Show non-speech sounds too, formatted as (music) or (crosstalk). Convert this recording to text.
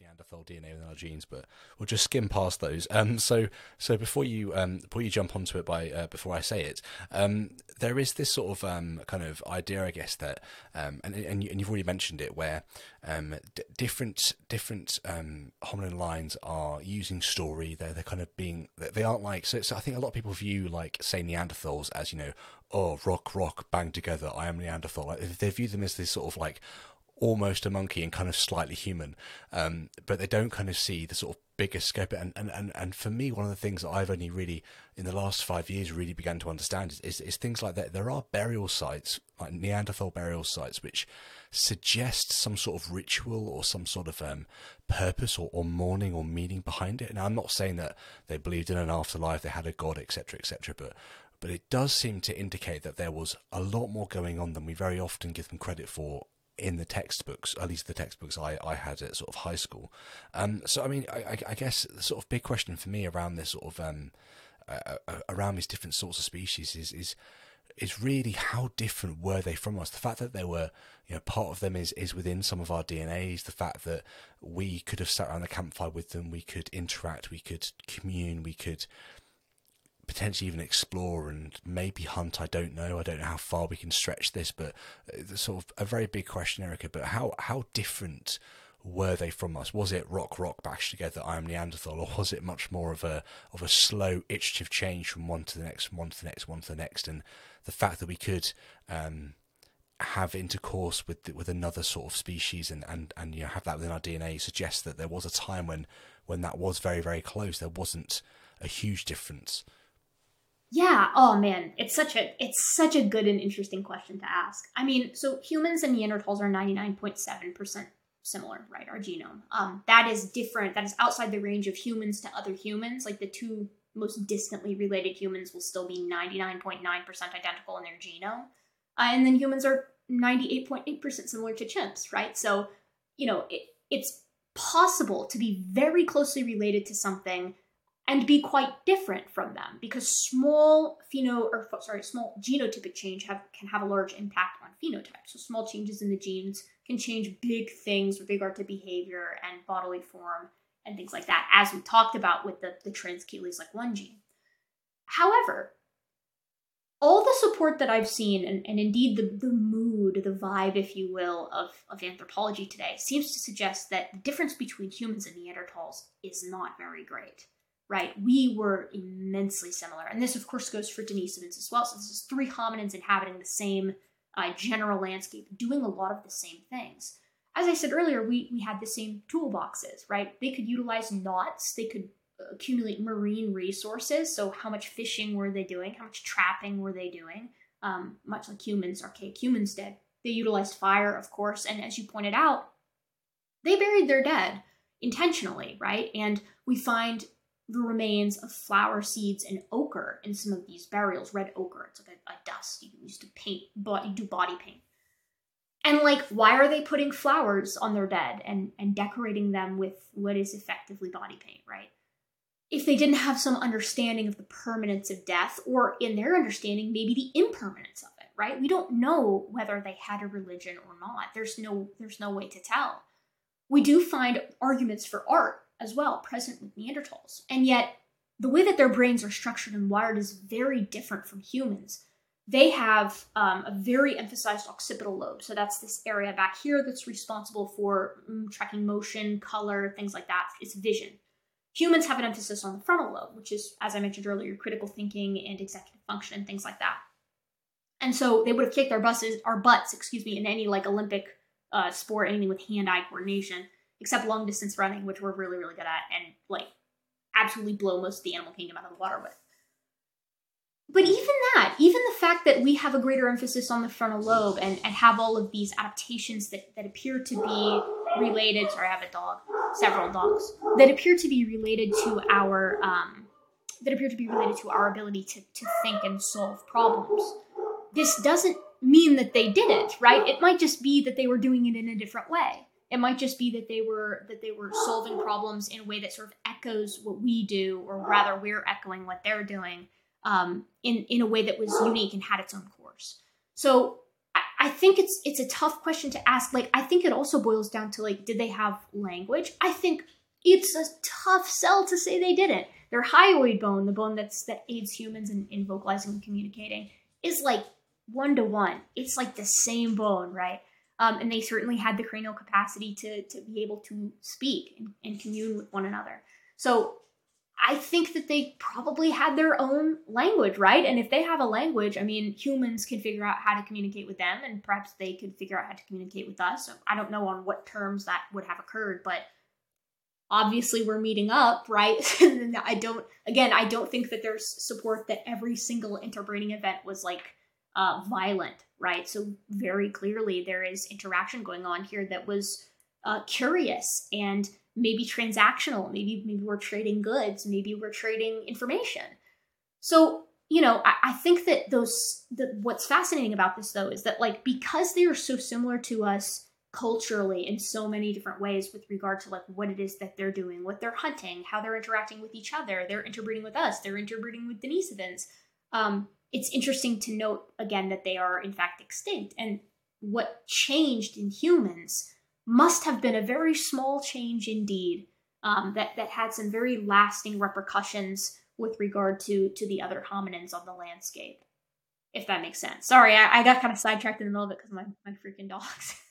Neanderthal DNA within our genes, but we'll just skim past those. Um, so, so before you um, before you jump onto it, by uh, before I say it, um, there is this sort of um, kind of idea, I guess, that um, and and, you, have already mentioned it, where um, d- different different um, hominin lines are using story. They're they're kind of being they aren't like so. So I think a lot of people view like say Neanderthals as you know, oh rock rock bang together. I am Neanderthal. Like, they view them as this sort of like almost a monkey and kind of slightly human, um, but they don't kind of see the sort of bigger scope. And, and, and, and for me, one of the things that I've only really, in the last five years, really began to understand is, is, is things like that. There are burial sites, like Neanderthal burial sites, which suggest some sort of ritual or some sort of um, purpose or, or mourning or meaning behind it. And I'm not saying that they believed in an afterlife, they had a god, etc., etc., but but it does seem to indicate that there was a lot more going on than we very often give them credit for in the textbooks, at least the textbooks I, I had at sort of high school. Um, so I mean, I, I, guess the sort of big question for me around this sort of um, uh, around these different sorts of species is is is really how different were they from us? The fact that they were, you know, part of them is is within some of our DNAs. The fact that we could have sat around the campfire with them, we could interact, we could commune, we could potentially even explore and maybe hunt. I don't know. I don't know how far we can stretch this, but it's uh, sort of a very big question, Erica. But how how different were they from us? Was it rock rock bash together? I am Neanderthal, or was it much more of a of a slow iterative change from one to the next, one to the next, one to the next? And the fact that we could um, have intercourse with with another sort of species and, and, and you know have that within our DNA suggests that there was a time when when that was very very close. There wasn't a huge difference. Yeah. Oh man, it's such a it's such a good and interesting question to ask. I mean, so humans and Neanderthals are ninety nine point seven percent similar, right? Our genome. Um, that is different. That is outside the range of humans to other humans. Like the two most distantly related humans will still be ninety nine point nine percent identical in their genome, uh, and then humans are ninety eight point eight percent similar to chimps, right? So, you know, it, it's possible to be very closely related to something and be quite different from them because small pheno or sorry small genotypic change have can have a large impact on phenotype so small changes in the genes can change big things with regard to behavior and bodily form and things like that as we talked about with the, the transketolase like one gene. However all the support that I've seen, and, and indeed the, the mood, the vibe, if you will, of, of anthropology today, seems to suggest that the difference between humans and Neanderthals is not very great right? We were immensely similar. And this, of course, goes for Denisovans as well. So this is three hominins inhabiting the same uh, general landscape, doing a lot of the same things. As I said earlier, we, we had the same toolboxes, right? They could utilize knots, they could accumulate marine resources. So, how much fishing were they doing? How much trapping were they doing? Um, much like humans, archaic humans did. They utilized fire, of course, and as you pointed out, they buried their dead intentionally, right? And we find the remains of flower seeds and ochre in some of these burials. Red ochre, it's like a, a dust you use to paint, you do body paint. And like, why are they putting flowers on their dead and, and decorating them with what is effectively body paint, right? If they didn't have some understanding of the permanence of death, or in their understanding, maybe the impermanence of it, right? We don't know whether they had a religion or not. There's no there's no way to tell. We do find arguments for art as well present with Neanderthals. And yet, the way that their brains are structured and wired is very different from humans. They have um, a very emphasized occipital lobe. So that's this area back here that's responsible for mm, tracking motion, color, things like that. It's vision. Humans have an emphasis on the frontal lobe, which is, as I mentioned earlier, critical thinking and executive function and things like that. And so they would have kicked our buses, our butts, excuse me, in any like Olympic uh, sport, anything with hand-eye coordination except long distance running, which we're really, really good at and like absolutely blow most of the animal kingdom out of the water with. But even that, even the fact that we have a greater emphasis on the frontal lobe and, and have all of these adaptations that, that appear to be related, sorry, I have a dog, several dogs, that appear to be related to our um, that appear to be related to our ability to, to think and solve problems. This doesn't mean that they did it, right? It might just be that they were doing it in a different way. It might just be that they were that they were solving problems in a way that sort of echoes what we do, or rather, we're echoing what they're doing um, in in a way that was unique and had its own course. So I, I think it's it's a tough question to ask. Like, I think it also boils down to like, did they have language? I think it's a tough sell to say they didn't. Their hyoid bone, the bone that's that aids humans in, in vocalizing and communicating, is like one to one. It's like the same bone, right? Um, and they certainly had the cranial capacity to to be able to speak and, and commune with one another. So I think that they probably had their own language, right? And if they have a language, I mean, humans can figure out how to communicate with them, and perhaps they could figure out how to communicate with us. So I don't know on what terms that would have occurred, but obviously we're meeting up, right? and (laughs) I don't, again, I don't think that there's support that every single interbreeding event was like uh, violent, right? So very clearly there is interaction going on here that was uh, curious and maybe transactional. Maybe maybe we're trading goods. Maybe we're trading information. So you know, I, I think that those that what's fascinating about this though is that like because they are so similar to us culturally in so many different ways with regard to like what it is that they're doing, what they're hunting, how they're interacting with each other, they're interbreeding with us, they're interbreeding with Denisovans. Um, it's interesting to note again that they are in fact extinct. And what changed in humans must have been a very small change indeed um, that that had some very lasting repercussions with regard to to the other hominins on the landscape if that makes sense. Sorry i, I got kind of sidetracked in the middle of it because my, my freaking dogs (laughs)